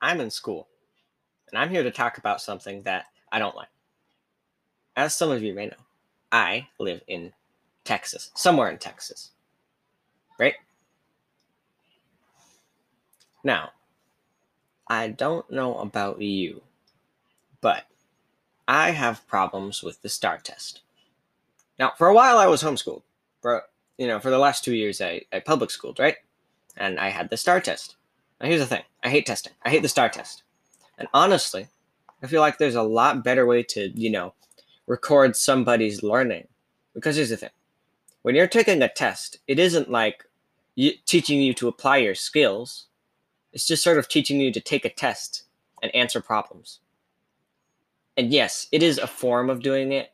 I'm in school, and I'm here to talk about something that I don't like. As some of you may know, I live in Texas, somewhere in Texas, right? Now, I don't know about you, but I have problems with the STAAR test. Now, for a while, I was homeschooled. For you know, for the last two years, I, I public schooled, right? And I had the STAAR test. Now, here's the thing: I hate testing. I hate the STAAR test. And honestly, I feel like there's a lot better way to, you know, record somebody's learning. Because here's the thing: when you're taking a test, it isn't like you, teaching you to apply your skills. It's just sort of teaching you to take a test and answer problems. And yes, it is a form of doing it,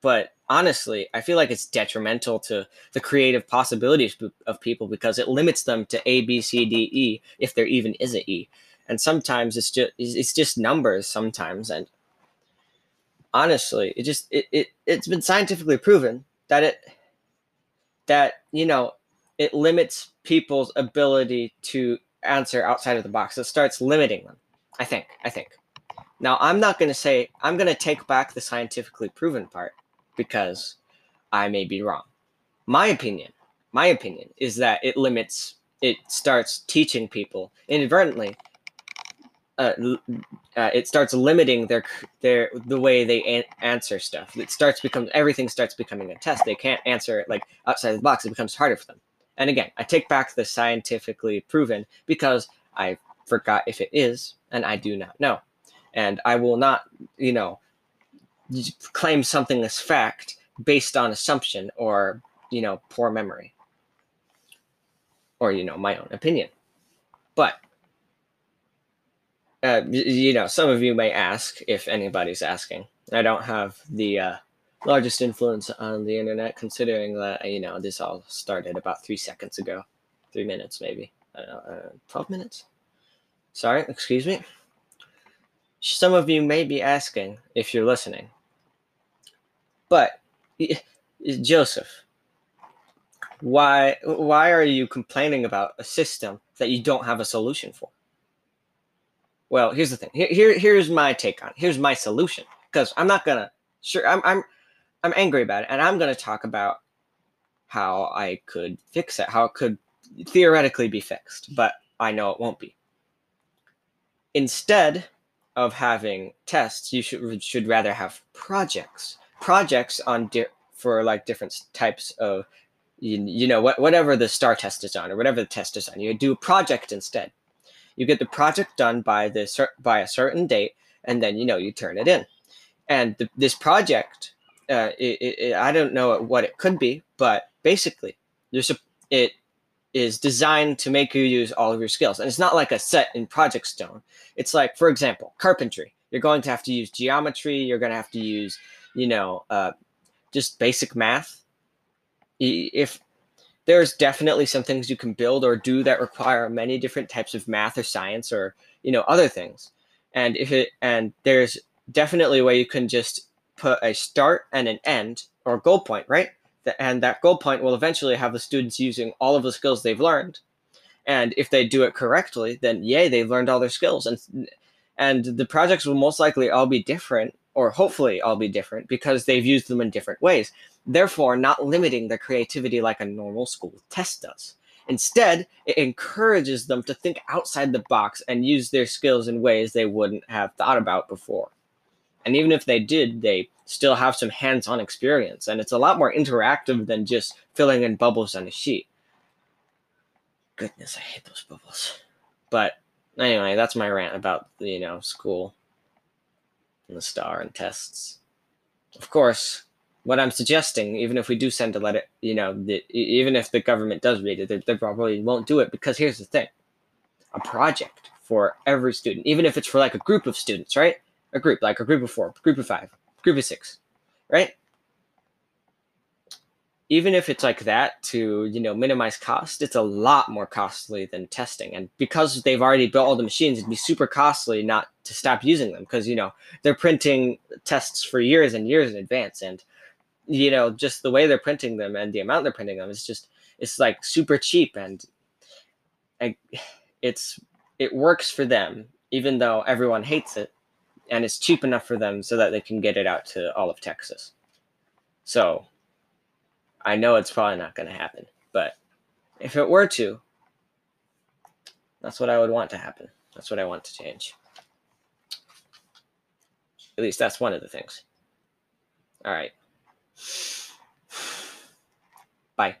but honestly, I feel like it's detrimental to the creative possibilities of people because it limits them to A, B, C, D, E, if there even is a E. And sometimes it's just it's just numbers sometimes, and honestly, it just it, it it's been scientifically proven that it that you know it limits people's ability to answer outside of the box. It starts limiting them. I think. I think. Now, I'm not going to say I'm going to take back the scientifically proven part because I may be wrong. My opinion, my opinion is that it limits, it starts teaching people inadvertently. Uh, uh, it starts limiting their their the way they an- answer stuff. It starts become everything starts becoming a test. They can't answer like outside the box. It becomes harder for them. And again, I take back the scientifically proven because I forgot if it is, and I do not know. And I will not, you know, claim something as fact based on assumption or you know poor memory. Or you know my own opinion. But uh, you know some of you may ask if anybody's asking. I don't have the uh, largest influence on the internet considering that you know this all started about three seconds ago. Three minutes maybe. Know uh, 12 minutes? Sorry excuse me? Some of you may be asking if you're listening but Joseph, why why are you complaining about a system that you don't have a solution for? Well, here's the thing. Here, here here's my take on. It. Here's my solution because I'm not gonna sure I'm I'm I'm angry about it, and I'm gonna talk about how I could fix it, how it could theoretically be fixed, but I know it won't be. Instead of having tests, you should should rather have projects projects on di- for like different types of you, you know what, whatever the STAAR test is on or whatever the test is on you do a project instead. You get the project done by the by a certain date and then you know you turn it in. And the, this project uh, it, it, i don't know what it could be but basically there's a, it is designed to make you use all of your skills. And it's not like a set in project stone. It's like for example carpentry. You're going to have to use geometry you're going to have to use you know, uh, just basic math. If there's definitely some things you can build or do that require many different types of math or science or you know other things, and if it and there's definitely a way you can just put a start and an end or goal point, right? And that goal point will eventually have the students using all of the skills they've learned. And if they do it correctly, then yay, they've learned all their skills. And and the projects will most likely all be different or hopefully all be different because they've used them in different ways, therefore not limiting their creativity like a normal school test does. Instead, it encourages them to think outside the box and use their skills in ways they wouldn't have thought about before. And even if they did, they still have some hands on experience, and it's a lot more interactive than just filling in bubbles on a sheet. Goodness, I hate those bubbles. But anyway, that's my rant about you know school and the STAAR and tests. Of course, what I'm suggesting, even if we do send a letter, you know, the, even if the government does read it, they, they probably won't do it because here's the thing a project for every student, even if it's for like a group of students, right? A group, like a group of four, group of five, group of six, right? Even if it's like that to you know minimize cost it's a lot more costly than testing. And because they've already built all the machines it'd be super costly not to stop using them because you know they're printing tests for years and years in advance. And you know just the way they're printing them and the amount they're printing them is just it's like super cheap. And, and it's it works for them even though everyone hates it, and it's cheap enough for them so that they can get it out to all of Texas. So I know it's probably not going to happen, but if it were to, that's what I would want to happen. That's what I want to change. At least that's one of the things. All right. Bye.